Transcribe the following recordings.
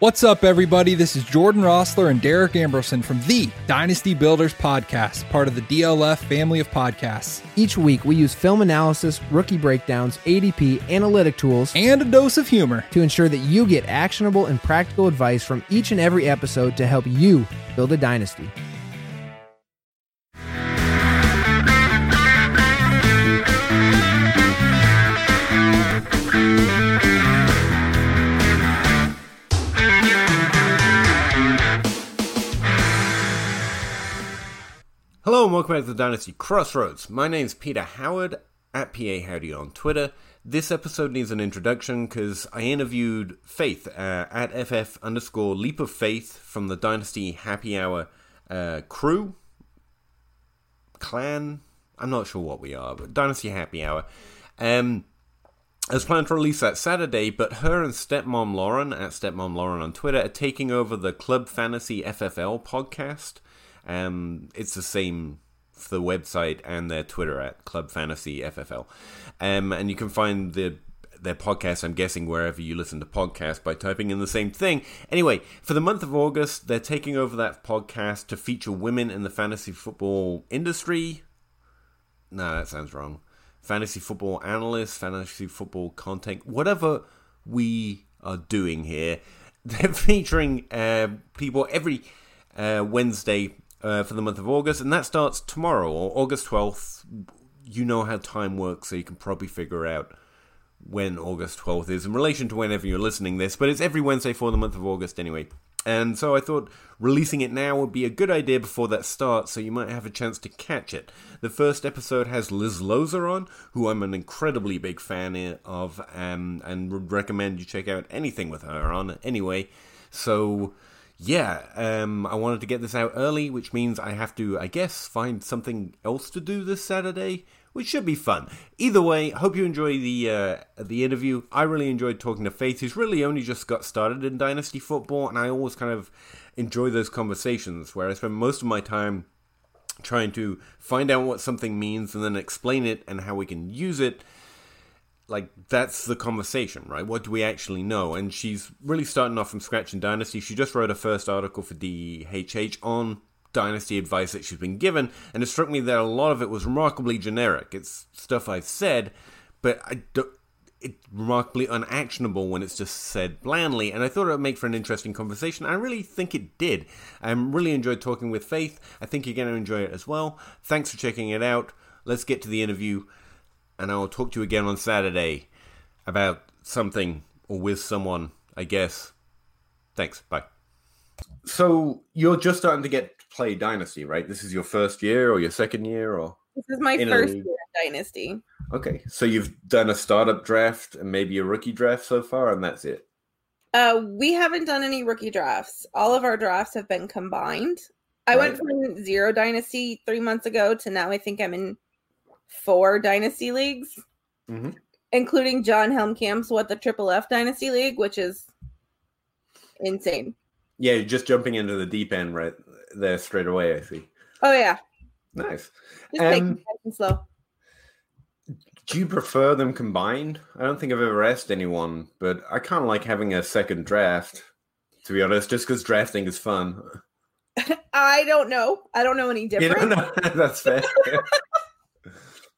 What's up, everybody? This is Jordan Rossler and Derek Ambrosen from the Dynasty Builders Podcast, part of the DLF family of podcasts. Each week, we use film analysis, rookie breakdowns, ADP, analytic tools, and a dose of humor to ensure that you get actionable and practical advice from each and every episode to help you build a dynasty. Welcome back to the Dynasty Crossroads. My name's Peter Howard at PA Howdy on Twitter. This episode needs an introduction because I interviewed Faith uh, at FF underscore Leap of Faith from the Dynasty Happy Hour uh, crew, clan. I'm not sure what we are, but Dynasty Happy Hour. Um, I was planning to release that Saturday, but her and Stepmom Lauren at Stepmom Lauren on Twitter are taking over the Club Fantasy FFL podcast. Um, it's the same the website and their Twitter at Club Fantasy FFL. Um, and you can find the their podcast, I'm guessing, wherever you listen to podcasts by typing in the same thing. Anyway, for the month of August, they're taking over that podcast to feature women in the fantasy football industry. No, that sounds wrong. Fantasy football analysts, fantasy football content, whatever we are doing here. They're featuring uh, people every uh, Wednesday uh, for the month of August, and that starts tomorrow or August 12th. You know how time works, so you can probably figure out when August 12th is in relation to whenever you're listening this, but it's every Wednesday for the month of August anyway. And so I thought releasing it now would be a good idea before that starts, so you might have a chance to catch it. The first episode has Liz Loza on, who I'm an incredibly big fan of, um, and would recommend you check out anything with her on anyway. So yeah, um, I wanted to get this out early, which means I have to, I guess, find something else to do this Saturday, which should be fun. Either way, hope you enjoy the uh, the interview. I really enjoyed talking to Faith, who's really only just got started in Dynasty football, and I always kind of enjoy those conversations where I spend most of my time trying to find out what something means and then explain it and how we can use it like that's the conversation, right? What do we actually know? And she's really starting off from scratch in Dynasty. She just wrote a first article for DHH on Dynasty advice that she's been given, and it struck me that a lot of it was remarkably generic. It's stuff I've said, but I don't. It's remarkably unactionable when it's just said blandly, and I thought it would make for an interesting conversation. I really think it did. I really enjoyed talking with Faith. I think you're going to enjoy it as well. Thanks for checking it out. Let's get to the interview and I will talk to you again on Saturday about something or with someone, I guess. Thanks. Bye. So you're just starting to get to play Dynasty, right? This is your first year or your second year or This is my first year of Dynasty. Okay. So you've done a startup draft and maybe a rookie draft so far and that's it. Uh we haven't done any rookie drafts. All of our drafts have been combined. I Right. went from zero dynasty three months ago to now I think I'm in four dynasty leagues, Mhm. including John Helmkamp's what the Triple F Dynasty League, which is insane. Yeah, you're just jumping into the deep end right there straight away, I see. Oh yeah, Nice. just Um, nice slow. Do you prefer them combined? I don't think I've ever asked anyone, but I kind of like having a second draft, to be honest, just because drafting is fun. I don't know. I don't know any You different. know, that's fair.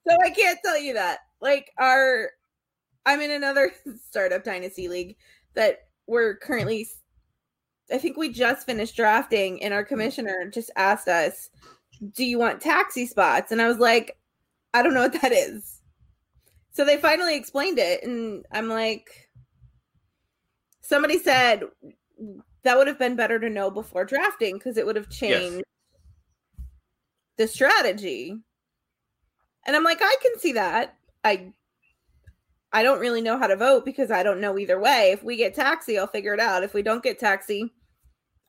So I can't tell you that. Like our I'm in another startup dynasty league that we're currently I think we just finished drafting and our commissioner just asked us, "Do you want taxi spots?" And I was like, "I don't know what that is." So they finally explained it and I'm like somebody said that would have been better to know before drafting because it would have changed the strategy. And I'm like, I can see that. I I don't really know how to vote because I don't know either way. If we get taxi, I'll figure it out. If we don't get taxi,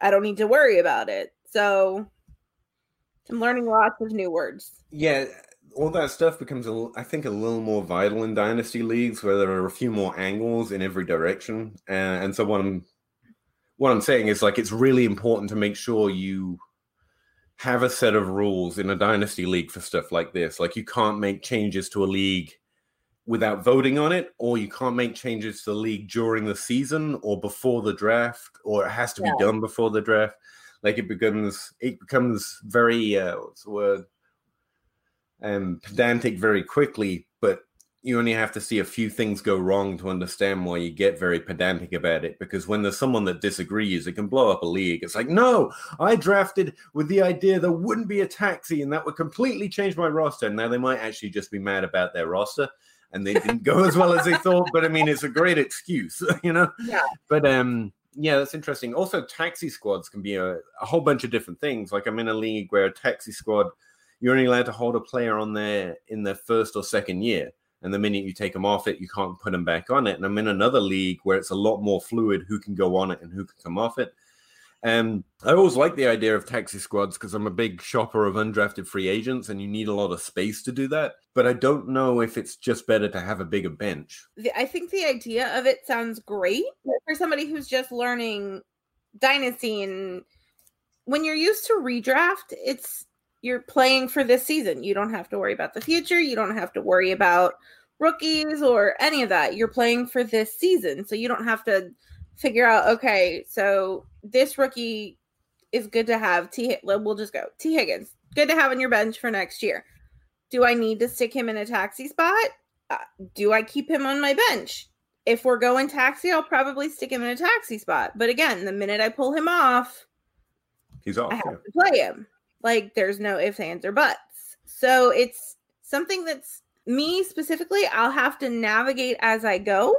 I don't need to worry about it. So I'm learning lots of new words. yeah, all that stuff becomes, a I think, a little more vital in dynasty leagues where there are a few more angles in every direction. And so what I'm, what I'm saying is like it's really important to make sure you have a set of rules in a dynasty league for stuff like this. Like you can't make changes to a league without voting on it, or you can't make changes to the league during the season or before the draft, or it has to be done before the draft. Like it becomes it becomes very uh, what's the word? Um, pedantic very quickly, but you only have to see a few things go wrong to understand why you get very pedantic about it. Because when there's someone that disagrees, it can blow up a league. It's like, no, I drafted with the idea there wouldn't be a taxi and that would completely change my roster. And now they might actually just be mad about their roster and they didn't go as well as they thought. But I mean, it's a great excuse, you know? Yeah. But um, yeah, that's interesting. Also, taxi squads can be a, a whole bunch of different things. Like I'm in a league where a taxi squad, you're only allowed to hold a player on there in their first or second year. And the minute you take them off it, you can't put them back on it. And I'm in another league where it's a lot more fluid who can go on it and who can come off it. And I always like the idea of taxi squads because I'm a big shopper of undrafted free agents, and you need a lot of space to do that. But I don't know if it's just better to have a bigger bench. I think the idea of it sounds great for somebody who's just learning dynasty and when you're used to redraft, it's you're playing for this season. You don't have to worry about the future. You don't have to worry about rookies or any of that. You're playing for this season. So you don't have to figure out, okay, so this rookie is good to have. T we'll just go. Tee Higgins, good to have on your bench for next year. Do I need to stick him in a taxi spot? uh, do I keep him on my bench? If we're going taxi, I'll probably stick him in a taxi spot. But again, the minute I pull him off, He's off. I have yeah. to play him. Like there's no ifs, ands, or buts. So it's something that's me specifically, I'll have to navigate as I go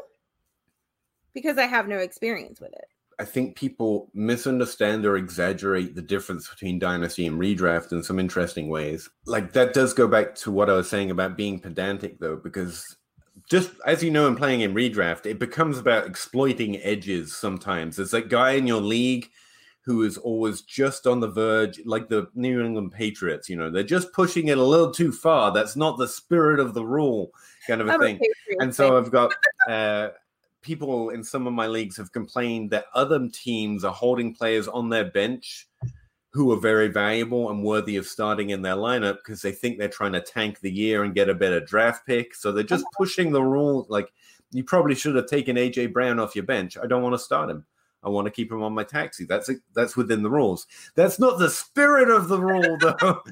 because I have no experience with it. I think people misunderstand or exaggerate the difference between dynasty and redraft in some interesting ways. Like that does go back to what I was saying about being pedantic, though, because just as you know, in playing in redraft, it becomes about exploiting edges sometimes. There's that guy in your league who is always just on the verge, like the New England Patriots, you know, they're just pushing it a little too far. That's not the spirit of the rule, kind of a I'm a thing Patriots and so. I've got uh, people in some of my leagues have complained that other teams are holding players on their bench who are very valuable and worthy of starting in their lineup because they think they're trying to tank the year and get a better draft pick. So they're just pushing the rule. Like you probably should have taken AJ Brown off your bench. I don't want to start him. I want to keep him on my taxi. That's that's within the rules. That's not the spirit of the rule, though.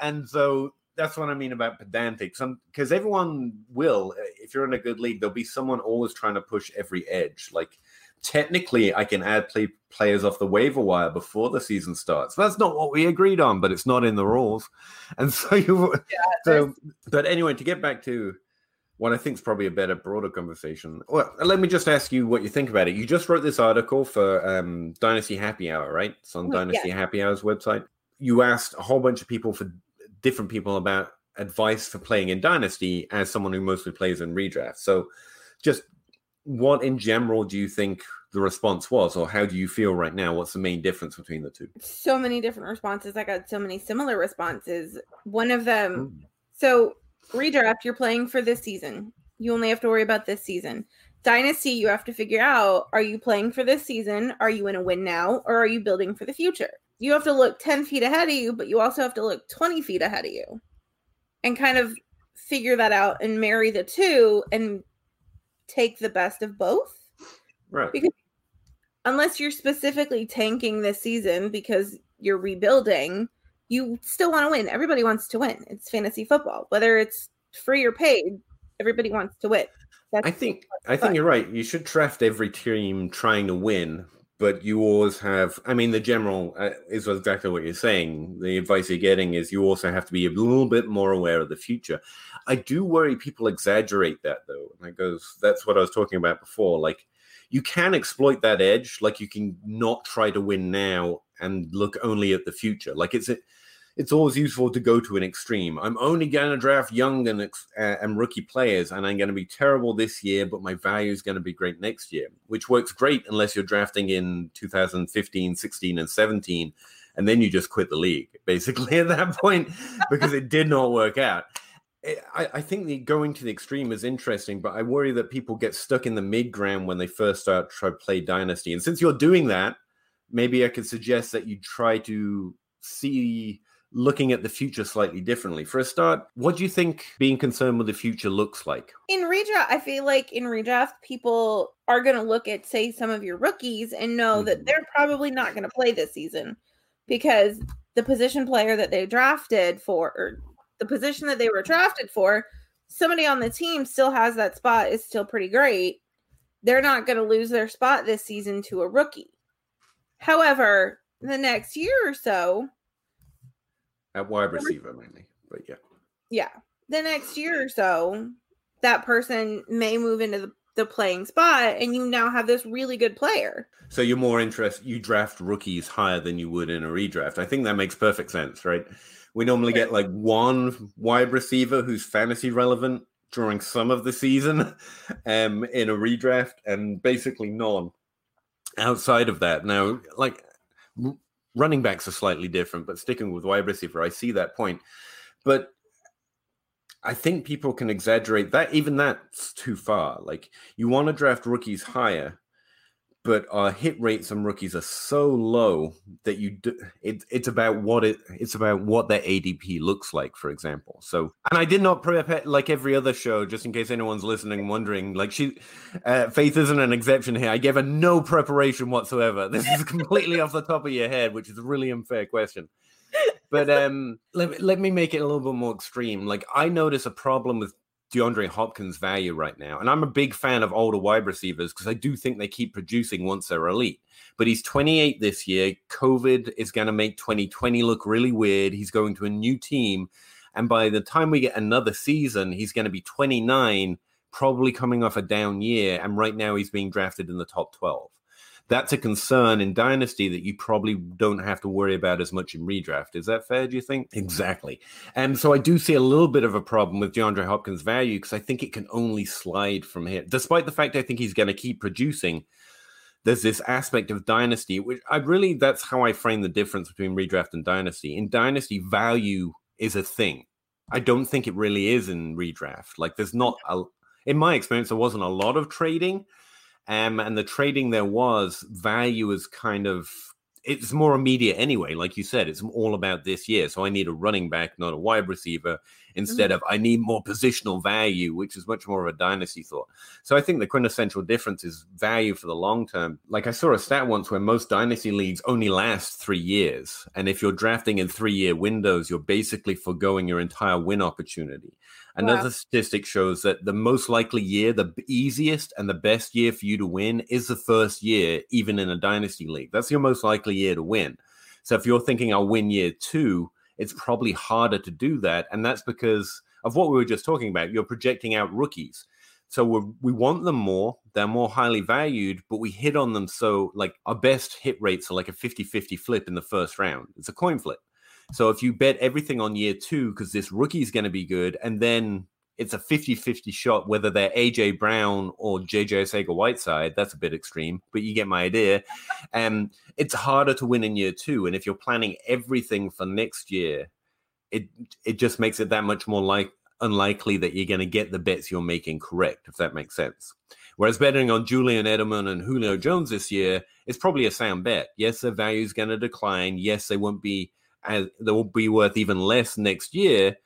and so that's what I mean about pedantic. Some um, because everyone will, uh, if you're in a good league, there'll be someone always trying to push every edge. Like technically, I can add play, players off the waiver wire before the season starts. That's not what we agreed on, but it's not in the rules. And so you, so but anyway, to get back to what I think is probably a better, broader conversation. Well, let me just ask you what you think about it. You just wrote this article for um, Dynasty Happy Hour, right? It's on Mm, Dynasty Happy Hour's website. You asked a whole bunch of people for different people about advice for playing in Dynasty as someone who mostly plays in redraft. So, just what in general do you think the response was, or how do you feel right now? What's the main difference between the two? so many different responses. I got so many similar responses. One of them, Mm. so redraft, you're playing for this season. You only have to worry about this season. Dynasty, you have to figure out are you playing for this season? Are you in a win now? Or are you building for the future? You have to look 10 feet ahead of you, but you also have to look 20 feet ahead of you and kind of figure that out and marry the two and take the best of both Right. Because- unless you're specifically tanking this season because you're rebuilding, you still want to win. Everybody wants to win. It's fantasy football, whether it's free or paid. Everybody wants to win. That's I think I think you're right. You should draft every team trying to win, but you always have. I mean, the general uh, is exactly what you're saying. The advice you're getting is you also have to be a little bit more aware of the future. I do worry people exaggerate that though, and that goes. That's what I was talking about before. Like you can exploit that edge. Like you can not try to win now and look only at the future. Like it's it's always useful to go to an extreme. I'm only going to draft young and uh, and rookie players, and I'm going to be terrible this year, but my value is going to be great next year, which works great unless you're drafting in 2015, 16, and 17, and then you just quit the league basically at that point because it did not work out. I, I think the going to the extreme is interesting, but I worry that people get stuck in the mid ground when they first start to play Dynasty. And since you're doing that, maybe I could suggest that you try to see looking at the future slightly differently. For a start, what do you think being concerned with the future looks like? In redraft, I feel like in redraft, people are going to look at, say, some of your rookies and know mm-hmm. that they're probably not going to play this season because the position player that they drafted for, or the position that they were drafted for, somebody on the team still has that spot, is still pretty great. They're not going to lose their spot this season to a rookie. However, the next year or so, at wide receiver mainly, but yeah. Yeah. The next year or so, that person may move into the, the playing spot and you now have this really good player. So you're more interested you draft rookies higher than you would in a redraft. I think that makes perfect sense, right? We normally get like one wide receiver who's fantasy relevant during some of the season um in a redraft and basically none outside of that. Now, like running backs are slightly different, but sticking with wide receiver, I see that point. But I think people can exaggerate that. Even that's too far. Like you want to draft rookies higher, but our hit rates on rookies are so low that you do, it, it's about what it it's about what their ADP looks like, for example. So, and I did not prepare like every other show, just in case anyone's listening wondering. Like she, uh, Faith isn't an exception here. I gave her no preparation whatsoever. This is completely off the top of your head, which is a really unfair question. But um, let, let me make it a little bit more extreme. Like I notice a problem with DeAndre Hopkins' value right now. And I'm a big fan of older wide receivers because I do think they keep producing once they're elite. But he's 28 this year. COVID is going to make 2020 look really weird. He's going to a new team. And by the time we get another season, he's going to be 29, probably coming off a down year. And right now, he's being drafted in the top 12 that's a concern in Dynasty that you probably don't have to worry about as much in redraft. Is that fair, do you think? Exactly. And so I do see a little bit of a problem with DeAndre Hopkins' value because I think it can only slide from here. Despite the fact I think he's going to keep producing, there's this aspect of Dynasty, which I really, that's how I frame the difference between redraft and Dynasty. In Dynasty, value is a thing. I don't think it really is in redraft. Like, there's not a, in my experience, there wasn't a lot of trading um, and the trading there was value is kind of it's more immediate anyway. Like you said, it's all about this year. So I need a running back, not a wide receiver, instead mm-hmm. of I need more positional value, which is much more of a dynasty thought. So I think the quintessential difference is value for the long term. Like I saw a stat once where most dynasty leagues only last three years. And if you're drafting in three year windows, you're basically foregoing your entire win opportunity. Another wow. statistic shows that the most likely year, the easiest and the best year for you to win is the first year, even in a dynasty league. That's your most likely year to win. So if you're thinking I'll win year two, it's probably harder to do that. And that's because of what we were just talking about. You're projecting out rookies. So we we want them more. They're more highly valued, but we hit on them. So, like, our best hit rates are like a 50 50 flip in the first round. It's a coin flip. So if you bet everything on year two because this rookie is going to be good, and then it's a 50-50 shot whether they're AJ Brown or JJ Arcega-Whiteside. That's a bit extreme, but you get my idea. Um, it's harder to win in year two, and if you're planning everything for next year, it it just makes it that much more like unlikely that you're going to get the bets you're making correct, if that makes sense. Whereas betting on Julian Edelman and Julio Jones this year is probably a sound bet. Yes, their value is going to decline. Yes, they won't be as they will be worth even less next year,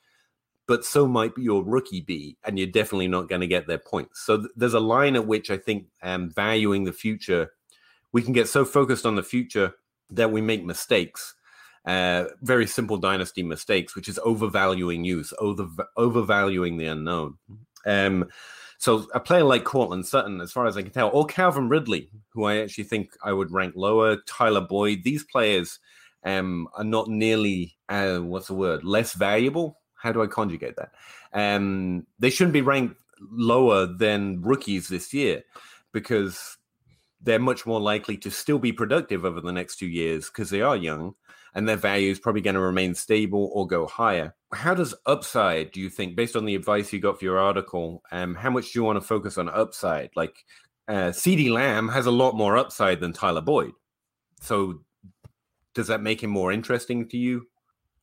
but so might be your rookie be, and you're definitely not going to get their points. So th- there's a line at which I think um, valuing the future, we can get so focused on the future that we make mistakes. Uh, very simple dynasty mistakes, which is overvaluing youth, over overvaluing the unknown. Um, so a player like Courtland Sutton, as far as I can tell, or Calvin Ridley, who I actually think I would rank lower, Tyler Boyd, these players um, are not nearly uh, what's the word less valuable. How do I conjugate that? Um, they shouldn't be ranked lower than rookies this year because they're much more likely to still be productive over the next two years because they are young and their value is probably going to remain stable or go higher. How does upside, do you think, based on the advice you got for your article, um, how much do you want to focus on upside? Like uh, CeeDee Lamb has a lot more upside than Tyler Boyd. So does that make him more interesting to you?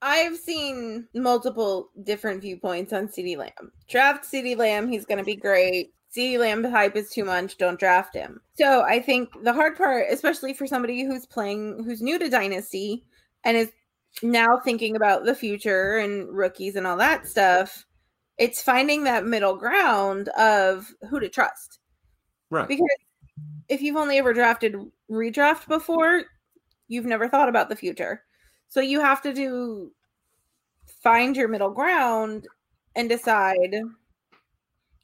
I've seen multiple different viewpoints on CeeDee Lamb. Draft CeeDee Lamb, he's going to be great. CeeDee Lamb hype is too much. Don't draft him. So I think the hard part, especially for somebody who's playing, who's new to Dynasty and is now thinking about the future and rookies and all that stuff, it's finding that middle ground of who to trust. Right. Because if you've only ever drafted redraft before, you've never thought about the future. So you have to do find your middle ground and decide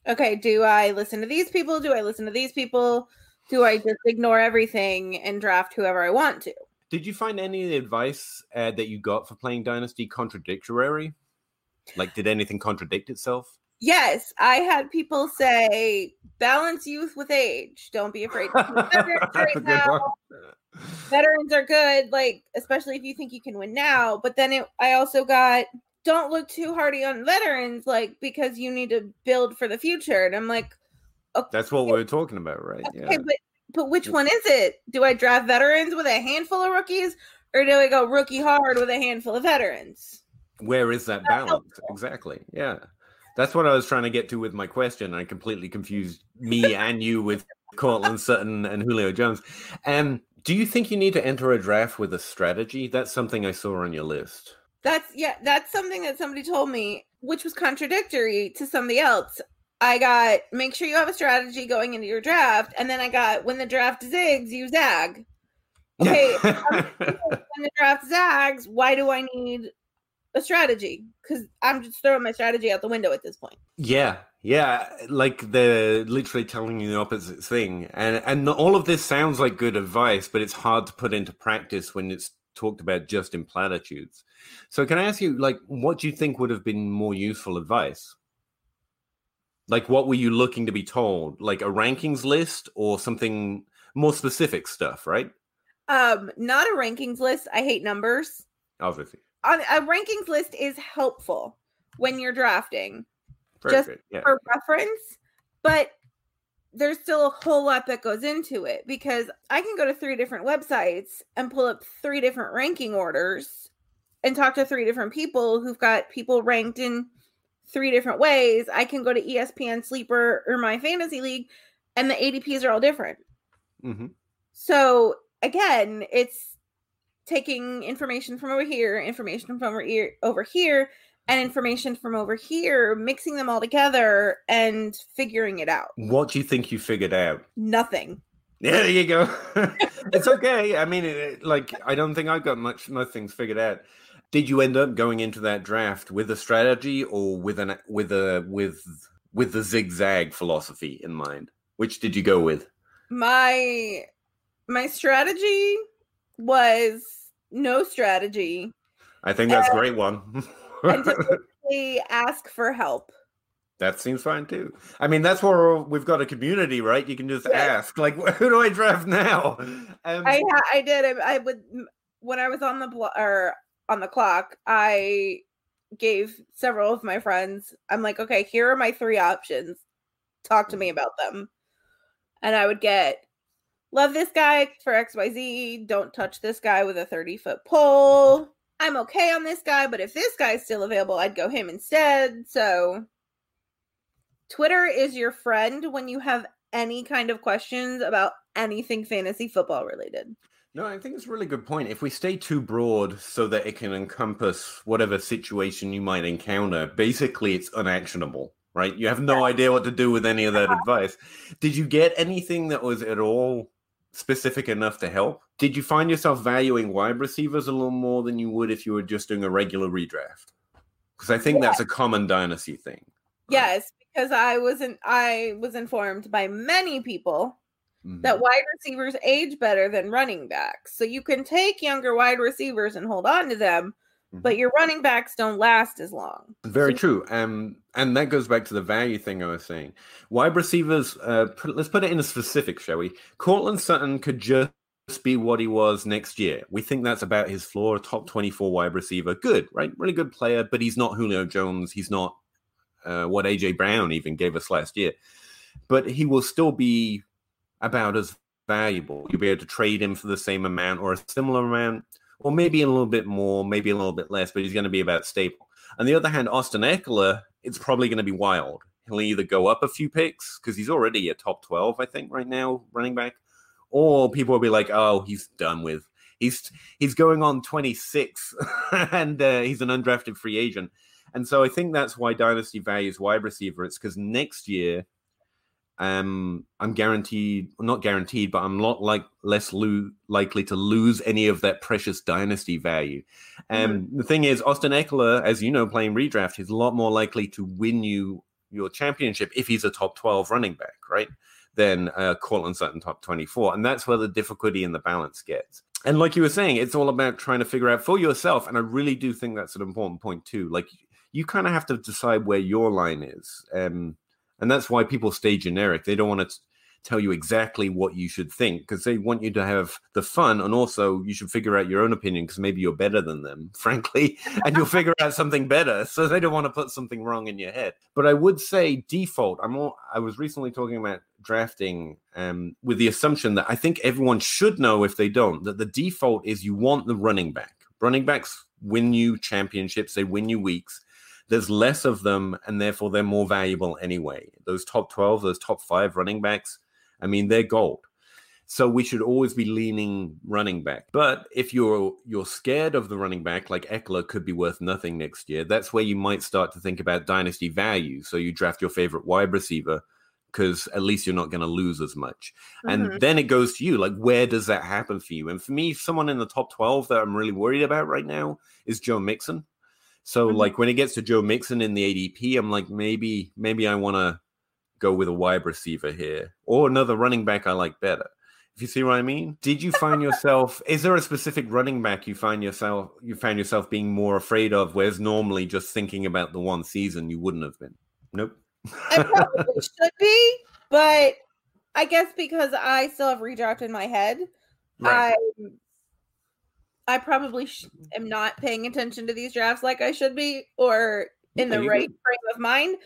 okay, do I listen to these people? Do I listen to these people? Do I just ignore everything and draft whoever I want to? Did you find any advice uh, that you got for playing Dynasty contradictory? Like, did anything contradict itself? Yes, I had people say balance youth with age. Don't be afraid. Veterans, right now. Veterans are good, like especially if you think you can win now. But then it, I also got don't look too hardy on veterans, like because you need to build for the future. And I'm like, okay, that's what we are talking about, right? Okay, yeah. but but which one is it? Do I draft veterans with a handful of rookies, or do I go rookie hard with a handful of veterans? Where is that balance? Exactly. Yeah. That's what I was trying to get to with my question. I completely confused me and you with Courtland Sutton and Julio Jones. And um, do you think you need to enter a draft with a strategy? That's something I saw on your list. That's yeah, that's something that somebody told me, which was contradictory to somebody else. I got make sure you have a strategy going into your draft, and then I got when the draft zigs, you zag. Okay, when the draft zags, why do I need a strategy? Because I'm just throwing my strategy out the window at this point. Yeah, yeah, like they're literally telling you the opposite thing, and and all of this sounds like good advice, but it's hard to put into practice when it's talked about just in platitudes. So, can I ask you, like, what do you think would have been more useful advice? Like, what were you looking to be told? Like a rankings list or something more specific stuff, right? Um, not a rankings list. I hate numbers. Obviously, a rankings list is helpful when you're drafting just yeah. for reference, but there's still a whole lot that goes into it because I can go to three different websites and pull up three different ranking orders and talk to three different people who've got people ranked in three different ways. I can go to ESPN Sleeper or my fantasy league and the ADPs are all different. Mm-hmm. So again, it's taking information from over here, information from over here, over here, and information from over here, mixing them all together and figuring it out. What do you think you figured out? Nothing. Yeah, there you go. it's okay. I mean, it, like, I don't think I've got much, most things figured out. Did you end up going into that draft with a strategy or with an with a with with the zigzag philosophy in mind? Which did you go with? My my strategy was no strategy. I think that's a great one. and to ask for help. That seems fine too. I mean, that's where we've got a community, right? You can just ask, like, who do I draft now? Um, I I did. I, I, would when I was on the blo- or on the clock. I gave several of my friends. I'm like, okay, here are my three options. Talk to me mm-hmm. about them, and I would get love this guy for X Y Z. Don't touch this guy with a 30 foot pole. I'm okay on this guy, but if this guy's still available, I'd go him instead. So Twitter is your friend when you have any kind of questions about anything fantasy football related. No, I think it's a really good point. If we stay too broad so that it can encompass whatever situation you might encounter, basically it's unactionable, right? You have no idea what to do with any of that uh-huh. advice. Did you get anything that was at all specific enough to help? Did you find yourself valuing wide receivers a little more than you would if you were just doing a regular redraft? Because I think that's a common dynasty thing. Right? Yes, because I wasn't I was informed by many people mm-hmm. that wide receivers age better than running backs. So you can take younger wide receivers and hold on to them, mm-hmm. but your running backs don't last as long. Very so- true. Um, and that goes back to the value thing I was saying. Wide receivers, uh, put, let's put it in a specific, shall we? Courtland Sutton could just be what he was next year. We think that's about his floor, top 24 wide receiver. Good, right? Really good player, but he's not Julio Jones. He's not uh, what AJ Brown even gave us last year. But he will still be about as valuable. You'll be able to trade him for the same amount or a similar amount, or maybe a little bit more, maybe a little bit less, but he's going to be about stable. On the other hand, Austin Ekeler, it's probably going to be wild. He'll either go up a few picks because he's already a top 12, I think, right now, running back, or people will be like, oh, he's done with. He's he's going on 26, and uh, he's an undrafted free agent. And so I think that's why Dynasty values wide receiver. It's because next year, um, I'm guaranteed, not guaranteed, but I'm not like less lo- likely to lose any of that precious Dynasty value. And um, mm-hmm. the thing is, Austin Ekeler, as you know, playing redraft, is a lot more likely to win you your championship if he's a top 12 running back, right? Than uh, Courtland Sutton top 24. And that's where the difficulty in the balance gets. And like you were saying, it's all about trying to figure out for yourself. And I really do think that's an important point too. Like you kind of have to decide where your line is. Um, and that's why people stay generic. They don't want to tell you exactly what you should think because they want you to have the fun and also you should figure out your own opinion because maybe you're better than them frankly and you'll figure out something better so they don't want to put something wrong in your head but i would say default i'm all, i was recently talking about drafting um, with the assumption that i think everyone should know if they don't that the default is you want the running back running backs win you championships they win you weeks there's less of them and therefore they're more valuable anyway those top 12 those top 5 running backs I mean, they're gold. So we should always be leaning running back. But if you're you're scared of the running back, like Ekeler could be worth nothing next year, that's where you might start to think about dynasty value. So you draft your favorite wide receiver because at least you're not going to lose as much. Mm-hmm. And then it goes to you, like where does that happen for you? And for me, someone in the top 12 that I'm really worried about right now is Joe Mixon. So mm-hmm. like when it gets to Joe Mixon in the ADP, I'm like maybe maybe I want to go with a wide receiver here or another running back I like better. If you see what I mean? Did you find yourself is there a specific running back you find yourself you found yourself being more afraid of whereas normally just thinking about the one season you wouldn't have been? Nope. I probably should be, but I guess because I still have redraft in my head, right. I I probably sh- am mm-hmm. not paying attention to these drafts like I should be or in the right frame of mind.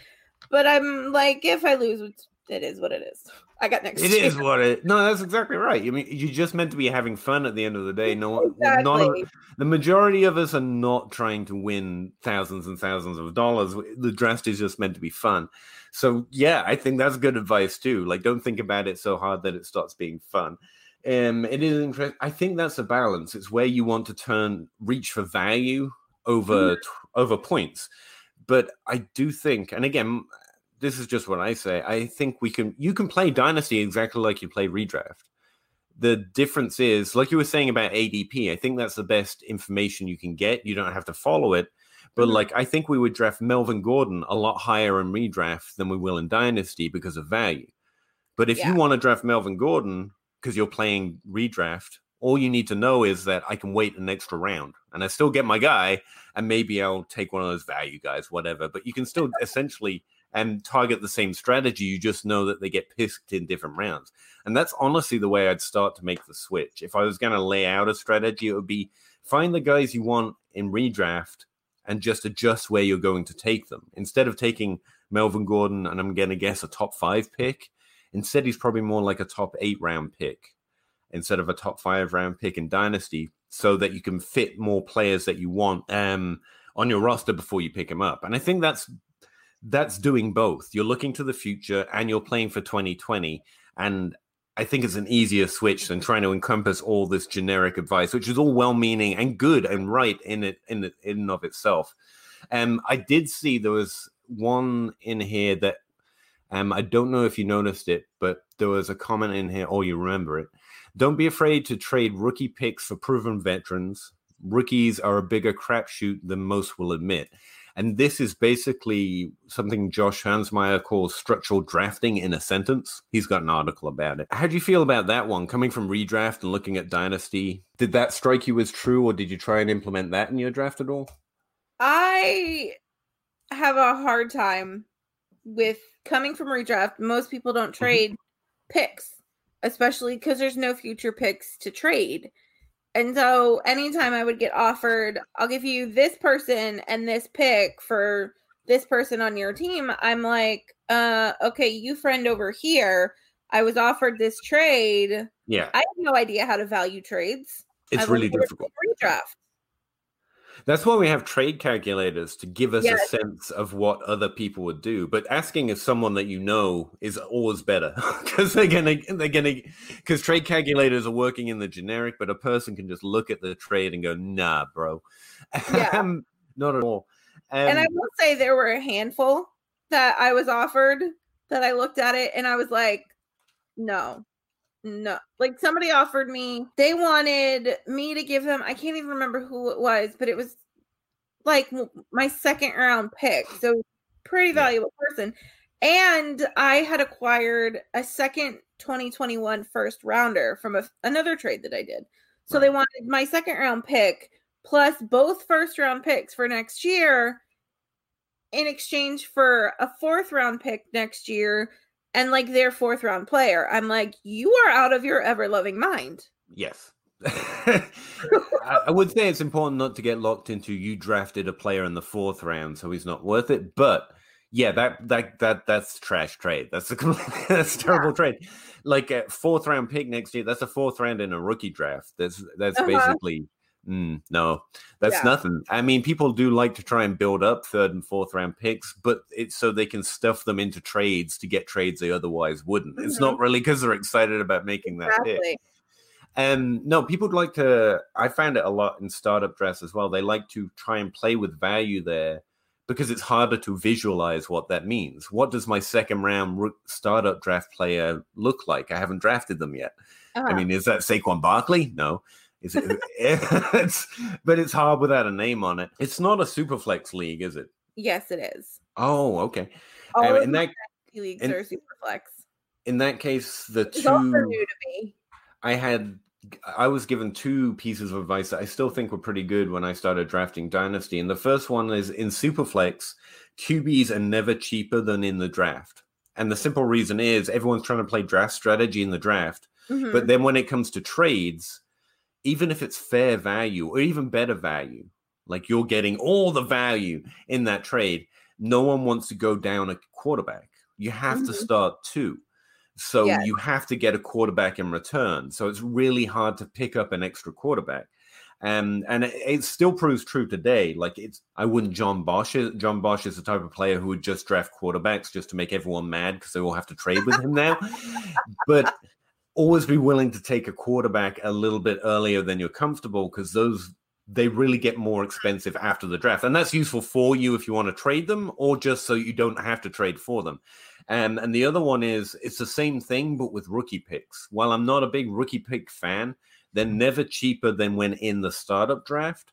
But I'm like, if I lose, it is what it is. I got next. It year. is what it. No, that's exactly right. I mean, you're just meant to be having fun at the end of the day. No, exactly. none of, the majority of us are not trying to win thousands and thousands of dollars. The draft is just meant to be fun. So yeah, I think that's good advice too. Like, don't think about it so hard that it starts being fun. Um, it is interesting. I think that's a balance. It's where you want to turn reach for value over mm-hmm. over points but I do think, and again, this is just what I say. I think we can. You can play Dynasty exactly like you play Redraft. The difference is, like you were saying about ADP. I think that's the best information you can get. You don't have to follow it. But mm-hmm. like, I think we would draft Melvin Gordon a lot higher in Redraft than we will in Dynasty because of value. But if yeah. you want to draft Melvin Gordon because you're playing Redraft, all you need to know is that I can wait an extra round and I still get my guy, and maybe I'll take one of those value guys, whatever. But you can still essentially and target the same strategy. You just know that they get picked in different rounds. And that's honestly the way I'd start to make the switch. If I was going to lay out a strategy, it would be find the guys you want in redraft and just adjust where you're going to take them. Instead of taking Melvin Gordon and I'm going to guess a top five pick, instead he's probably more like a top eight round pick instead of a top five round pick in Dynasty so that you can fit more players that you want um, on your roster before you pick them up. And I think that's that's doing both. You're looking to the future and you're playing for 2020. And I think it's an easier switch than trying to encompass all this generic advice, which is all well-meaning and good and right in it in it in and of itself. Um, I did see there was one in here that um, I don't know if you noticed it, but there was a comment in here, or you remember it. Don't be afraid to trade rookie picks for proven veterans. Rookies are a bigger crapshoot than most will admit. And this is basically something Josh Hermsmeyer calls structural drafting in a sentence. He's got an article about it. How do you feel about that one? Coming from redraft and looking at Dynasty, did that strike you as true, or did you try and implement that in your draft at all? I have a hard time with coming from redraft. Most people don't mm-hmm. trade mm-hmm. picks especially because there's no future picks to trade. And so anytime I would get offered, I'll give you this person and this pick for this person on your team, I'm like, uh, okay, you friend over here. I was offered this trade. Yeah. I have no idea how to value trades. It's really difficult. Redraft. That's why we have trade calculators to give us Yes. a sense of what other people would do. But asking if someone that you know is always better because they're gonna they're gonna because trade calculators are working in the generic, but a person can just look at the trade and go, "Nah, bro, Yeah. Um, not at all." Um, and I will say there were a handful that I was offered that I looked at it and I was like, no, no. Like somebody offered me, they wanted me to give them, I can't even remember who it was, but it was like my second round pick. So pretty valuable person. And I had acquired a second 2021 first rounder from a, another trade that I did. So they wanted my second round pick plus both first round picks for next year in exchange for a fourth round pick next year and like their fourth round player. I'm like, you are out of your ever loving mind. Yes. I, would say it's important not to get locked into you drafted a player in the fourth round, so he's not worth it. But yeah, that that that that's trash trade. That's a that's a terrible trade. Like a fourth round pick next year, that's a fourth round in a rookie draft. That's that's Uh-huh. basically mm, no, that's Yeah. nothing. I mean, people do like to try and build up third and fourth round picks, but it's so they can stuff them into trades to get trades they otherwise wouldn't. It's Mhm. not really because they're excited about making that pick. Exactly. Um, no, people like to. I found it a lot in startup drafts as well. They like to try and play with value there because it's harder to visualize what that means. What does my second round startup draft player look like? I haven't drafted them yet. I Uh-huh. mean, is that Saquon Barkley? No. Is it? it's, but it's hard without a name on it. It's not a super flex league, is it? yes, it is. Oh, okay. All Um, in that leagues in- are super flex. in that case, the It's two new to me. I had I was given two pieces of advice that I still think were pretty good when I started drafting Dynasty. And the first one is in Superflex, QBs are never cheaper than in the draft. And the simple reason is everyone's trying to play draft strategy in the draft. Mhm. But then when it comes to trades, even if it's fair value or even better value, like you're getting all the value in that trade, no one wants to go down a quarterback. You have to Mhm. start two. So Yes. you have to get a quarterback in return. So it's really hard to pick up an extra quarterback. Um, and it, it still proves true today. Like it's, I wouldn't John Bosch. John Bosch is the type of player who would just draft quarterbacks just to make everyone mad because they all have to trade with him now. But always be willing to take a quarterback a little bit earlier than you're comfortable because those they really get more expensive after the draft and that's useful for you if you want to trade them or just so you don't have to trade for them. Um, and the other one is it's the same thing but with rookie picks. While i'm not a big rookie pick fan they're never cheaper than when in the startup draft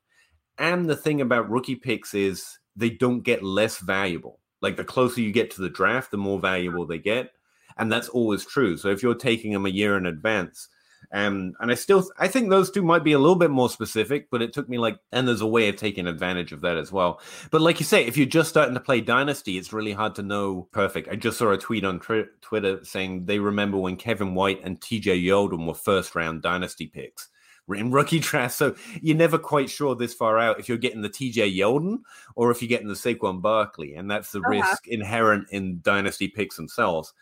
and the thing about rookie picks is they don't get less valuable. Like the closer you get to the draft the more valuable they get and that's always true. So if you're taking them a year in advance, um, and I still I think those two might be a little bit more specific, but it took me like, and there's a way of taking advantage of that as well. But like you say, if you're just starting to play Dynasty, it's really hard to know perfect. I just saw a tweet on twi- Twitter saying they remember when Kevin White and TJ Yeldon were first round Dynasty picks in rookie draft. So you're never quite sure this far out if you're getting the TJ Yeldon or if you're getting the Saquon Barkley, and that's the Uh-huh. risk inherent in Dynasty picks themselves.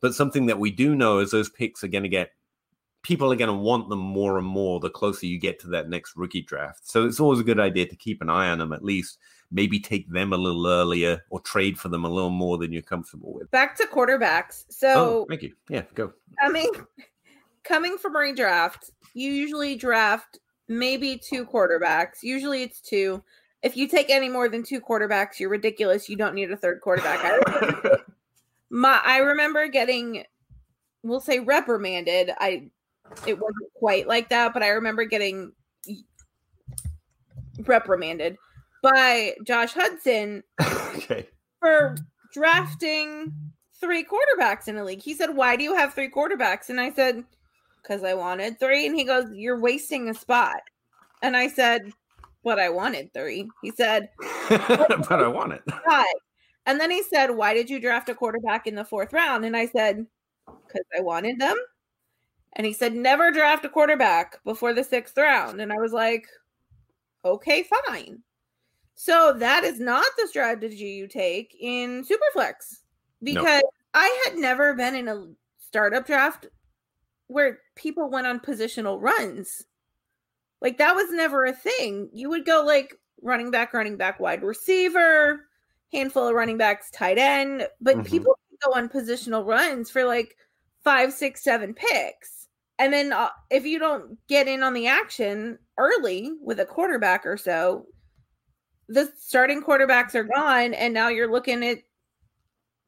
But something that we do know is those picks are going to get people are going to want them more and more the closer you get to that next rookie draft. So it's always a good idea to keep an eye on them at least. Maybe take them a little earlier or trade for them a little more than you're comfortable with. Back to quarterbacks. Oh, So thank you. Yeah, go. coming coming from a redraft, you usually draft maybe two quarterbacks. Usually it's two. If you take any more than two quarterbacks, you're ridiculous. You don't need a third quarterback. My, I remember getting, we'll say reprimanded. I it wasn't quite like that, but I remember getting reprimanded by Josh Hudson okay. for drafting three quarterbacks in a league. He said, Why do you have three quarterbacks? And I said, Because I wanted three. And he goes, You're wasting a spot. And I said, But I wanted three. He said, but I want it. Five. And then he said, Why did you draft a quarterback in the fourth round? And I said, Because I wanted them. And he said, Never draft a quarterback before the sixth round. And I was like, Okay, fine. So that is not the strategy you take in Superflex because I had never been in a startup draft where people went on positional runs. Like that was never a thing. You would go like running back, running back, wide receiver, handful of running backs, tight end. But Mhm. people can go on positional runs for like five, six, seven picks. And then uh, if you don't get in on the action early with a quarterback or so, the starting quarterbacks are gone. And now you're looking at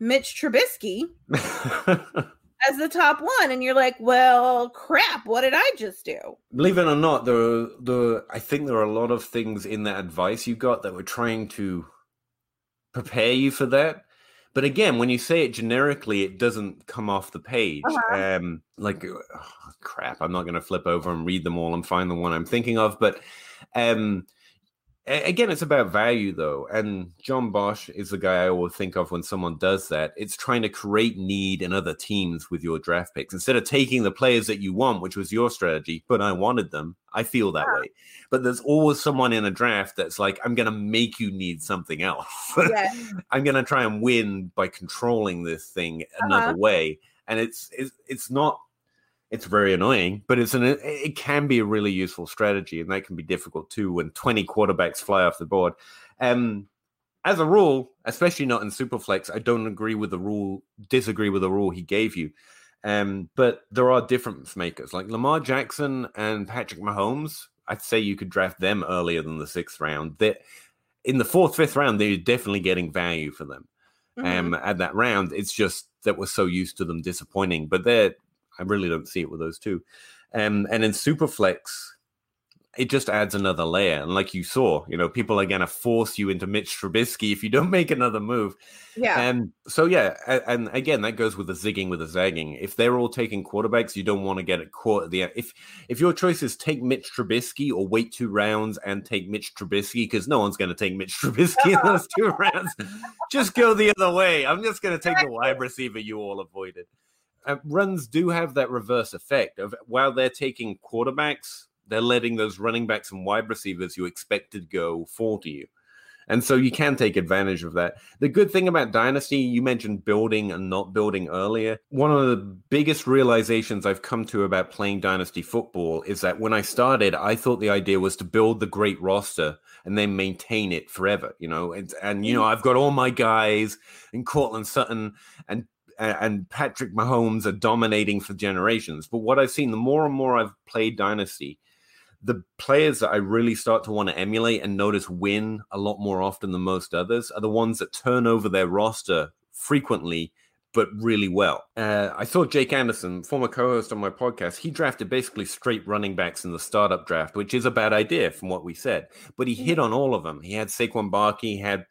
Mitch Trubisky as the top one. And you're like, well, crap, what did I just do? Believe it or not, there are, there I think there are a lot of things in that advice you got that were trying to prepare you for that. But again, when you say it generically, it doesn't come off the page. Uh-huh. Um, like, oh, crap, I'm not going to flip over and read them all and find the one I'm thinking of. But um, again, it's about value, though. And John Bosch is the guy I always think of when someone does that. It's trying to create need in other teams with your draft picks. Instead of taking the players that you want, which was your strategy, but I wanted them, I feel that way. But there's always someone in a draft that's like, I'm going to make you need something else. Yeah. I'm going to try and win by controlling this thing another Uh-huh. way. And it's, it's, it's not it's very annoying, but it's an it can be a really useful strategy, and that can be difficult too when 20 quarterbacks fly off the board. Um, as a rule, especially not in Superflex, I don't agree with the rule, disagree with the rule he gave you. Um, but there are difference makers like Lamar Jackson and Patrick Mahomes. I'd say you could draft them earlier than the sixth round. That in the fourth, fifth round, they're definitely getting value for them Mhm. um, at that round. It's just that we're so used to them disappointing, but they're I really don't see it with those two. Um, and in Superflex, it just adds another layer. And like you saw, you know, people are going to force you into Mitch Trubisky if you don't make another move. yeah. And so yeah, and again, that goes with the zigging with the zagging. If they're all taking quarterbacks, you don't want to get it caught at the end. If if your choice is take Mitch Trubisky or wait two rounds and take Mitch Trubisky, because no one's going to take Mitch Trubisky in those two rounds, just go the other way. I'm just going to take the wide receiver you all avoided. Uh, runs do have that reverse effect of while they're taking quarterbacks, they're letting those running backs and wide receivers you expected go fall to you. And so you can take advantage of that. The good thing about Dynasty, you mentioned building and not building earlier. One of the biggest realizations I've come to about playing Dynasty football is that when I started, I thought the idea was to build the great roster and then maintain it forever, you know. And, and you know, I've got all my guys and Courtland Sutton and and Patrick Mahomes are dominating for generations. But what I've seen, the more and more I've played Dynasty, the players that I really start to want to emulate and notice win a lot more often than most others are the ones that turn over their roster frequently, but really well. Uh, I saw Jake Anderson, former co host on my podcast, he drafted basically straight running backs in the startup draft, which is a bad idea from what we said, but he hit on all of them. He had Saquon Barkley, he had,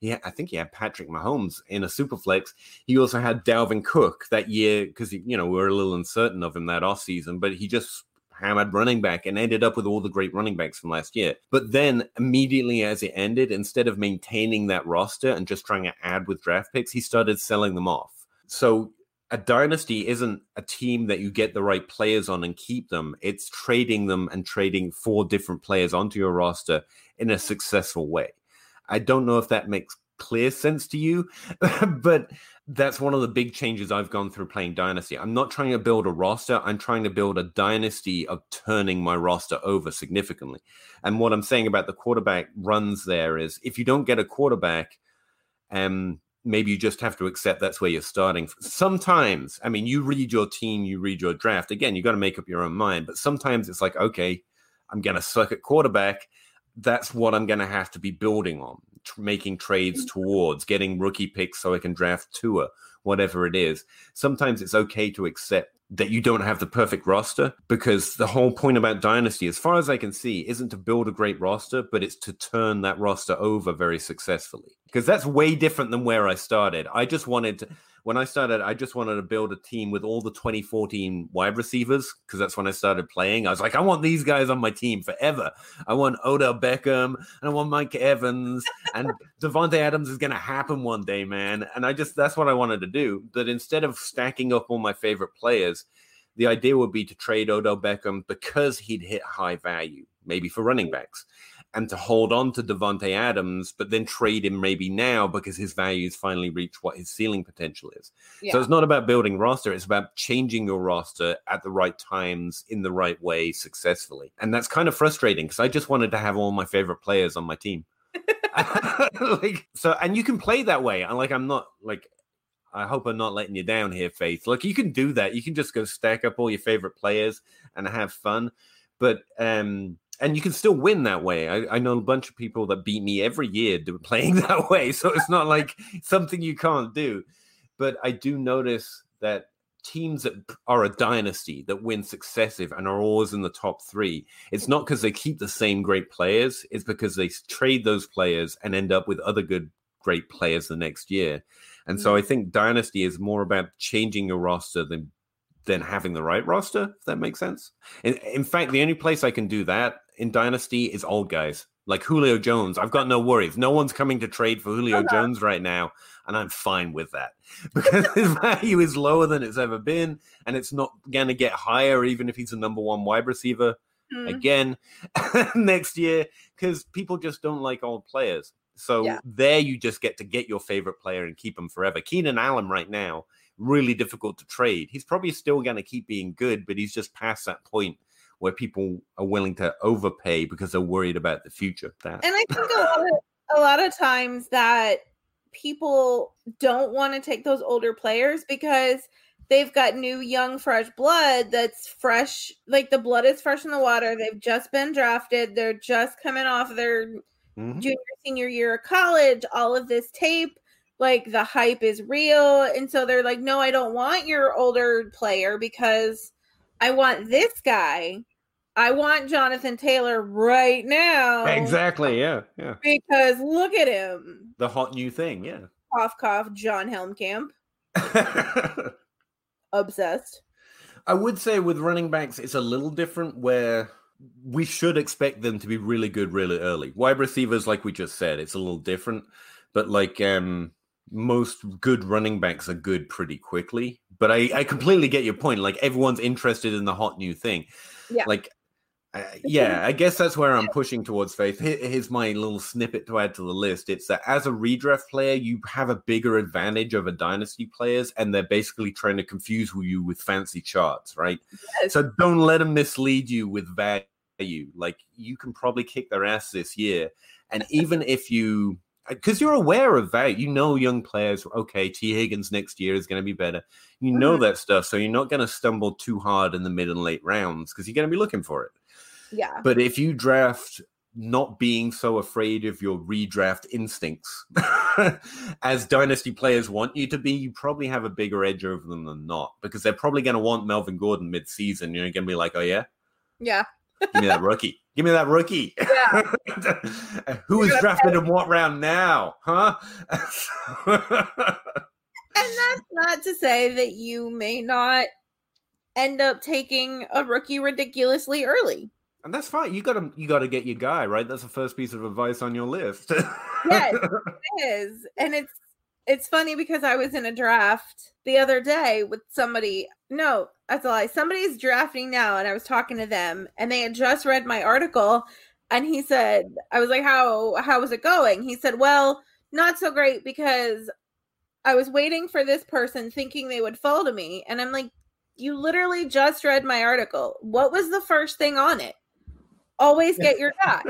he had, I think he had Patrick Mahomes in a super flex. He also had Dalvin Cook that year because, you know, we were a little uncertain of him that offseason, but he just hammered running back and ended up with all the great running backs from last year. But then immediately as it ended, instead of maintaining that roster and just trying to add with draft picks, he started selling them off. So a dynasty isn't a team that you get the right players on and keep them. It's trading them and trading four different players onto your roster in a successful way. I don't know if that makes clear sense to you, but that's one of the big changes I've gone through playing Dynasty. I'm not trying to build a roster, I'm trying to build a dynasty of turning my roster over significantly. And what I'm saying about the quarterback runs there is if you don't get a quarterback, um, maybe you just have to accept that's where you're starting. Sometimes, I mean, you read your team, you read your draft. Again, you got to make up your own mind, but sometimes it's like, okay, I'm going to suck at quarterback. That's what I'm going to have to be building on, tr- making trades mm-hmm. towards, getting rookie picks so I can draft Tua, whatever it is. Sometimes it's okay to accept that you don't have the perfect roster because the whole point about Dynasty, as far as I can see, isn't to build a great roster, but it's to turn that roster over very successfully. Because that's way different than where I started. I just wanted to, when I started, I just wanted to build a team with all the 2014 wide receivers because that's when I started playing. I was like, I want these guys on my team forever. I want Odell Beckham and I want Mike Evans and Davante Adams is going to happen one day, man. And I just, that's what I wanted to do. But instead of stacking up all my favorite players, the idea would be to trade Odell Beckham because he'd hit high value, maybe for running backs. And to hold on to Davante Adams, but then trade him maybe now because his values finally reached what his ceiling potential is. Yeah. So it's not about building roster; it's about changing your roster at the right times in the right way successfully, and that's kind of frustrating because I just wanted to have all my favorite players on my team. like so, and you can play that way. And like, I'm not like I hope I'm not letting you down here, Faith. Look, you can do that. You can just go stack up all your favorite players and have fun. But um and you can still win that way. I, I know a bunch of people that beat me every year playing that way. So it's not like something you can't do. But I do notice that teams that are a dynasty that win successive and are always in the top three, it's not because they keep the same great players. It's because they trade those players and end up with other good, great players the next year. And so mm. I think dynasty is more about changing your roster than than having the right roster. If that makes sense. In, in fact, the only place I can do that in dynasty is old guys like Julio Jones. I've got no worries. No one's coming to trade for Julio Uh-huh. Jones right now, and I'm fine with that because his value is lower than it's ever been, and it's not going to get higher even if he's a number one wide receiver Hmm. again next year because people just don't like old players. So Yeah. there you just get to get your favorite player and keep him forever. Keenan Allen right now, really difficult to trade. He's probably still going to keep being good, but he's just past that point where people are willing to overpay because they're worried about the future. That And I think a lot of, a lot of times that people don't want to take those older players because they've got new, young, fresh blood that's fresh. Like the blood is fresh in the water. They've just been drafted. They're just coming off their Mhm. junior, senior year of college. All of this tape, like the hype is real. And so they're like, no, I don't want your older player because I want this guy. I want Jonathan Taylor right now. exactly. Yeah, yeah. Because look at him. The hot new thing. Yeah. Cough, cough, John Helmkamp. Obsessed. I would say with running backs, it's a little different where we should expect them to be really good really early. Wide receivers, like we just said, it's a little different. But like um most good running backs are good pretty quickly. But I, I completely get your point. Like everyone's interested in the hot new thing. Yeah. Like uh, yeah, I guess that's where I'm pushing towards faith. Here- Here's my little snippet to add to the list. It's that as a redraft player, you have a bigger advantage over dynasty players, and they're basically trying to confuse you with fancy charts, right? Yes. So don't let them mislead you with value. Like you can probably kick their ass this year, and even if you, because you're aware of that. you know young players. Okay, Tee Higgins next year is going to be better. You know Mhm. that stuff, so you're not going to stumble too hard in the mid and late rounds because you're going to be looking for it. Yeah. But if you draft not being so afraid of your redraft instincts as dynasty players want you to be, you probably have a bigger edge over them than not because they're probably going to want Melvin Gordon mid-season. You're going to be like, oh yeah, Yeah. give me that rookie, give me that rookie. Yeah. Who is drafted in what round now, huh? And that's not to say that you may not end up taking a rookie ridiculously early. and that's fine. You got to you got to get your guy right. That's the first piece of advice on your list. Yes. It is. And it's it's funny because I was in a draft the other day with somebody. No, that's a lie. Somebody's drafting now, and I was talking to them, and they had just read my article, and he said, "I was like, how how was it going?" He said, "Well, not so great because I was waiting for this person, thinking they would fall to me, and I'm like, you literally just read my article. What was the first thing on it? Always get your guy."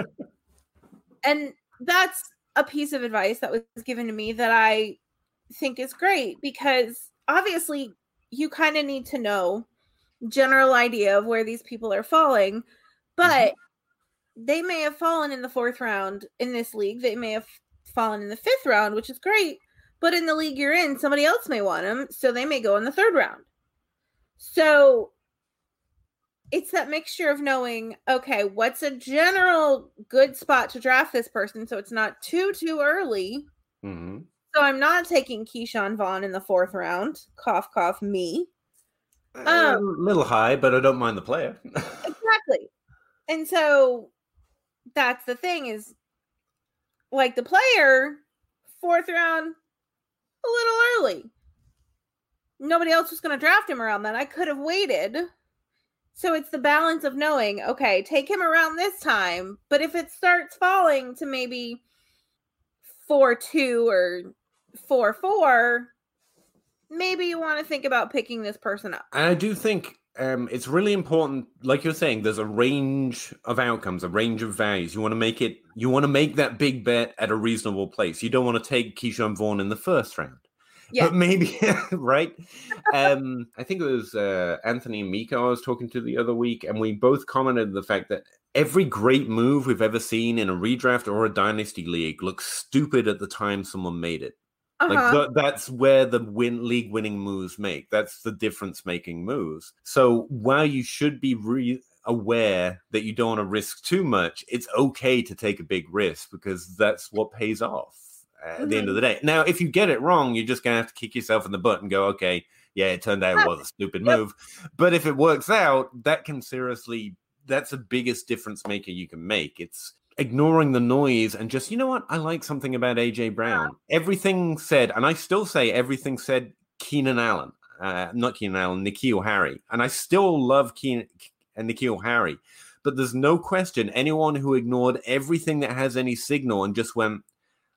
and that's a piece of advice that was given to me that I think is great because obviously you kind of need to know general idea of where these people are falling but they may have fallen in the fourth round in this league they may have fallen in the fifth round which is great but in the league you're in somebody else may want them so they may go in the third round. So it's that mixture of knowing okay what's a general good spot to draft this person so it's not too too early hmm so i'm not taking Ke'Shawn Vaughn in the fourth round. Cough cough me. Eh, um, a little high, but I don't mind the player. exactly. And so that's the thing is like the player fourth round a little early. Nobody else was going to draft him around that i could have waited. So it's the balance of knowing, okay, take him around this time, but if it starts falling to maybe 4 2 or 4 4, maybe you want to think about picking this person up. And I do think um, it's really important, like you're saying, there's a range of outcomes, a range of values. You want to make it, you want to make that big bet at a reasonable place. You don't want to take Ke'Shawn Vaughn in the first round. Yeah. But maybe, right? um, I think it was uh, Anthony and Miko I was talking to the other week, and we both commented the fact that every great move we've ever seen in a redraft or a dynasty league looks stupid at the time someone made it. Uh-huh. Like th- that's where the win league winning moves make. That's the difference making moves. So while you should be re- aware that you don't want to risk too much, it's okay to take a big risk because that's what pays off at mm-hmm. the end of mm-hmm. the day. Now, if you get it wrong, you're just gonna have to kick yourself in the butt and go, okay, yeah, it turned out it was a stupid yep. move. But if it works out, that can seriously that's the biggest difference maker you can make. It's ignoring the noise and just, you know what? I like something about AJ Brown. Everything said, and I still say everything said Keenan Allen, uh, not Keenan Allen, N'Keal Harry. And I still love Keenan and N'Keal Harry. But there's no question anyone who ignored everything that has any signal and just went,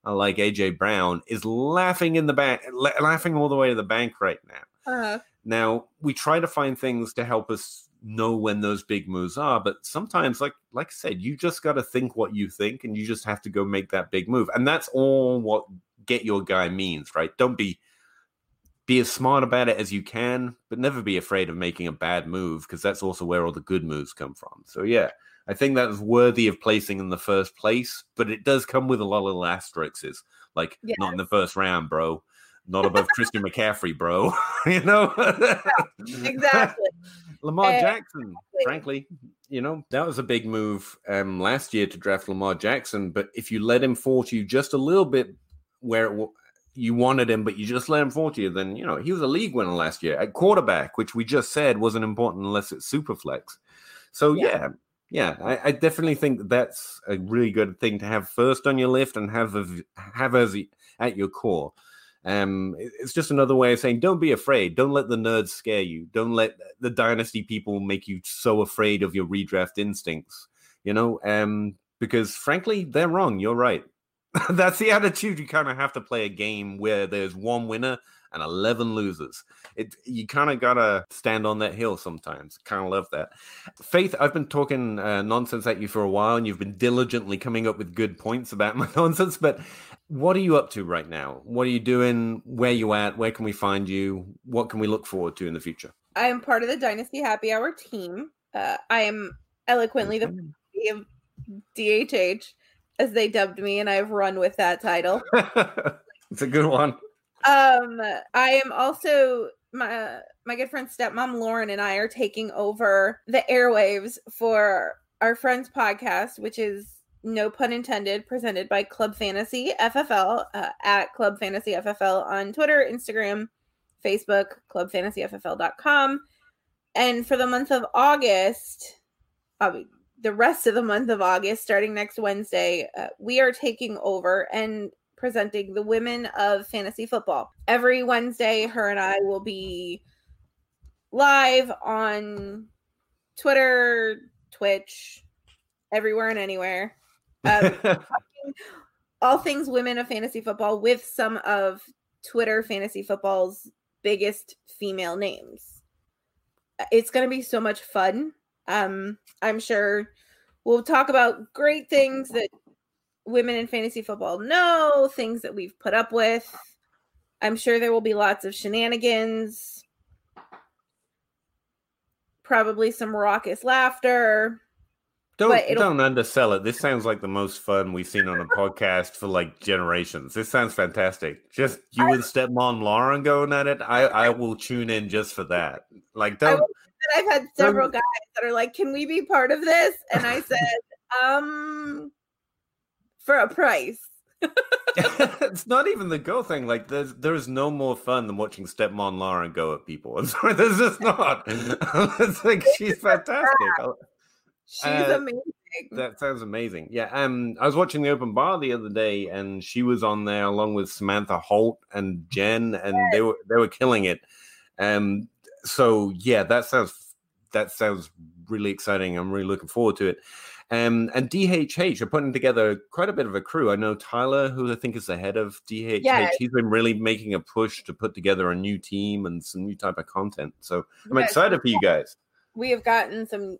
I like AJ Brown, is laughing in the bank, laughing all the way to the bank right now. Uh-huh. Now, we try to find things to help us know when those big moves are but sometimes like like i said you just got to think what you think and you just have to go make that big move and that's all what get your guy means right? Don't be be as smart about it as you can but never be afraid of making a bad move because that's also where all the good moves come from. So yeah i think that's worthy of placing in the first place but it does come with a lot of little asterisks like yes. not in the first round bro not above Christian McCaffrey, bro. you know? exactly. Lamar uh, Jackson, frankly, you know, that was a big move um, last year to draft Lamar Jackson. But if you let him fall to you just a little bit where w- you wanted him, but you just let him fall to you, then, you know, he was a league winner last year at quarterback, which we just said wasn't important unless it's super flex. So, yeah. yeah. Yeah, I, I, definitely think that that's a really good thing to have first on your list and have a, have as at your core. Um, it's just another way of saying don't be afraid. Don't let the nerds scare you. Don't let the dynasty people make you so afraid of your redraft instincts. You know, um, because frankly, they're wrong. You're right. That's the attitude you kind of have to play a game where there's one winner and 11 losers. It you kind of got to stand on that hill sometimes. Kind of love that. Faith, I've been talking uh, nonsense at you for a while and you've been diligently coming up with good points about my nonsense, but what are you up to right now? What are you doing? Where you at? Where can we find you? What can we look forward to in the future? I am part of the Dynasty Happy Hour team. Uh, I am eloquently the DHH, as they dubbed me, and I've run with that title. it's a good one. Um, I am also my my good friend stepmom Lauren and I are taking over the airwaves for our friends podcast, which is no pun intended, presented by Club Fantasy FFL uh, at Club Fantasy FFL on Twitter, Instagram, Facebook, club fantasy clubfantasyffl.com. And for the month of August, the rest of the month of August, starting next Wednesday, uh, we are taking over and presenting the women of fantasy football. Every Wednesday, her and I will be live on Twitter, Twitch, everywhere and anywhere um, all things women of fantasy football with some of Twitter fantasy football's biggest female names. It's going to be so much fun. Um, I'm sure we'll talk about great things that women in fantasy football know, things that we've put up with. I'm sure there will be lots of shenanigans, probably some raucous laughter. Don't don't undersell it. This sounds like the most fun we've seen on a podcast for like generations. This sounds fantastic. Just you I, and stepmom Lauren going at it. I I will tune in just for that. Like don't. I've had several guys that are like, "Can we be part of this?" And I said, "Um, for a price." it's not even the go thing. Like there's there's no more fun than watching stepmom Lauren go at people. I'm sorry, there's just not. it's like she's fantastic. She's uh, amazing. That sounds amazing. Yeah. Um, I was watching the open bar the other day, and she was on there along with Samantha Holt and Jen, and yes. they were they were killing it. Um, so yeah, that sounds that sounds really exciting. I'm really looking forward to it. Um, and DHH are putting together quite a bit of a crew. I know Tyler, who I think is the head of DHH, Yes. he's been really making a push to put together a new team and some new type of content. So I'm excited for you guys. we have gotten some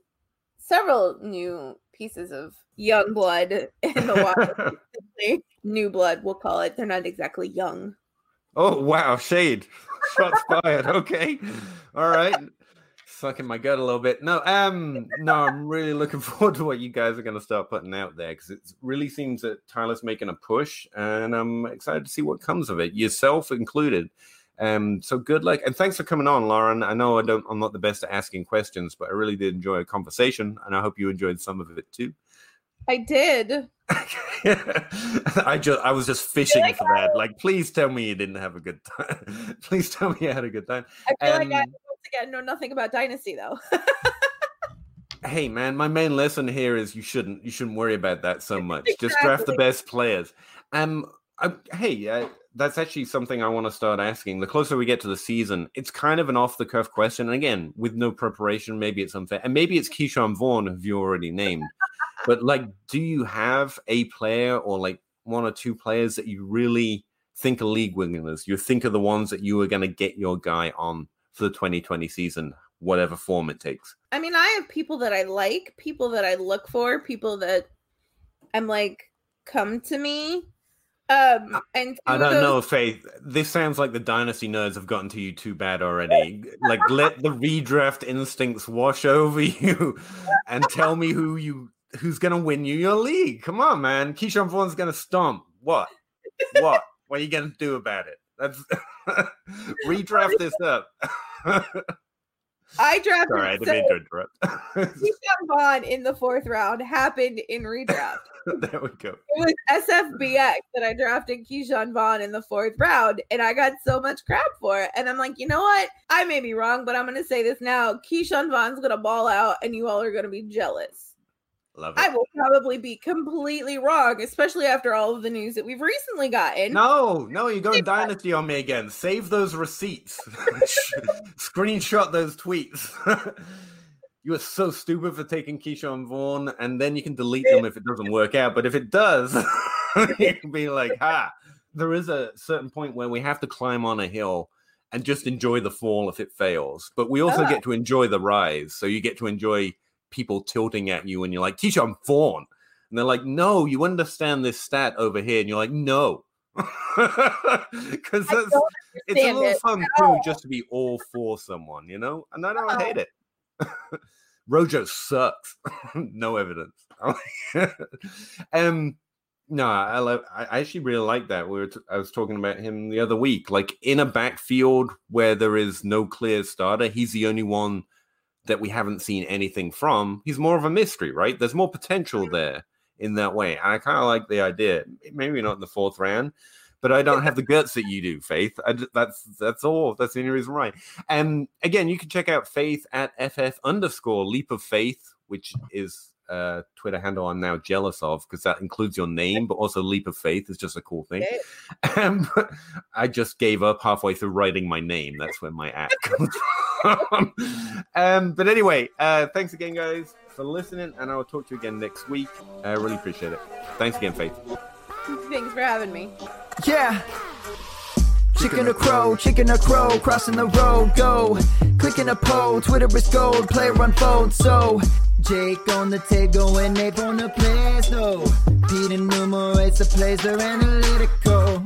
several new pieces of young blood in the water. new blood, we'll call it. They're not exactly young. Oh wow, shade. Shots fired. Okay. All right. Sucking my gut a little bit. No, um, no, I'm really looking forward to what you guys are gonna start putting out there because it really seems that Tyler's making a push, and I'm excited to see what comes of it, yourself included. Um, so good luck and thanks for coming on, Lauren. I know I don't I'm not the best at asking questions, but I really did enjoy a conversation, and I hope you enjoyed some of it too. I did. I just I was just fishing like for that. Like, please tell me you didn't have a good time. please tell me you had a good time. I feel like I Um, again know nothing about Dynasty though. Hey man, my main lesson here is you shouldn't you shouldn't worry about that so much. Just draft the best players. Um, I, hey, uh, that's actually something I want to start asking. The closer we get to the season, it's kind of an off the cuff question, and again, with no preparation, maybe it's unfair, and maybe it's Ke'Shawn Vaughn, who you already named. but like, do you have a player or like one or two players that you really think are league winners? You think of the ones that you are going to get your guy on for the 2020 season, whatever form it takes. I mean, I have people that I like, people that I look for, people that I'm like, come to me. Um, and I don't those- know, Faith. This sounds like the dynasty nerds have gotten to you too bad already. like, let the redraft instincts wash over you, and tell me who you who's gonna win you your league. Come on, man. Ke'Shawn Vaughn's gonna stomp. What? What? what are you gonna do about it? That's redraft this up. I drafted Sorry, I didn't so mean to interrupt. Ke'Shawn Vaughn in the fourth round happened in redraft. there we go. it was SFBX that I drafted Ke'Shawn Vaughn in the fourth round, and I got so much crap for it. And I'm like, you know what? I may be wrong, but I'm going to say this now. Ke'Shawn Vaughn's going to ball out, and you all are going to be jealous. Love I will probably be completely wrong, especially after all of the news that we've recently gotten. No, no, you're going dynasty on me again. Save those receipts. Screenshot those tweets. you are so stupid for taking Ke'Shawn Vaughn, and then you can delete them if it doesn't work out. But if it does, you can be like, ha. There is a certain point where we have to climb on a hill and just enjoy the fall if it fails. But we also Ah. get to enjoy the rise. So you get to enjoy people tilting at you and you're like, Ke'Shawn Vaughn. And they're like, no, you understand this stat over here. And you're like, no. Because I that's don't it's a little it fun too, just to be all for someone, you know? And I don't Oh. hate it. Rojo sucks. no evidence. um no, I love. I I actually really like that. We were. T- I was talking about him the other week. Like in a backfield where there is no clear starter, he's the only one that we haven't seen anything from. He's more of a mystery, right? There's more potential there in that way. And I kind of like the idea. Maybe not in the fourth round, but I don't have the guts that you do, Faith. I ju- that's that's all. That's the only reason why. And again, you can check out Faith at ff underscore leap of faith, which is a Twitter handle I'm now jealous of because that includes your name, but also leap of faith is just a cool thing. Um, I just gave up halfway through writing my name. That's where my act comes from. um, but anyway, uh, thanks again, guys, for listening, and I will talk to you again next week. I really appreciate it. Thanks again, Faith. Thanks for having me. Yeah. Chicken or crow, chicken or crow, crossing the road, go. Clicking a poll, Twitter is gold, player unfold, so. Jake on the table and Abe on the players, no. Pete enumerates the plays, they're analytical.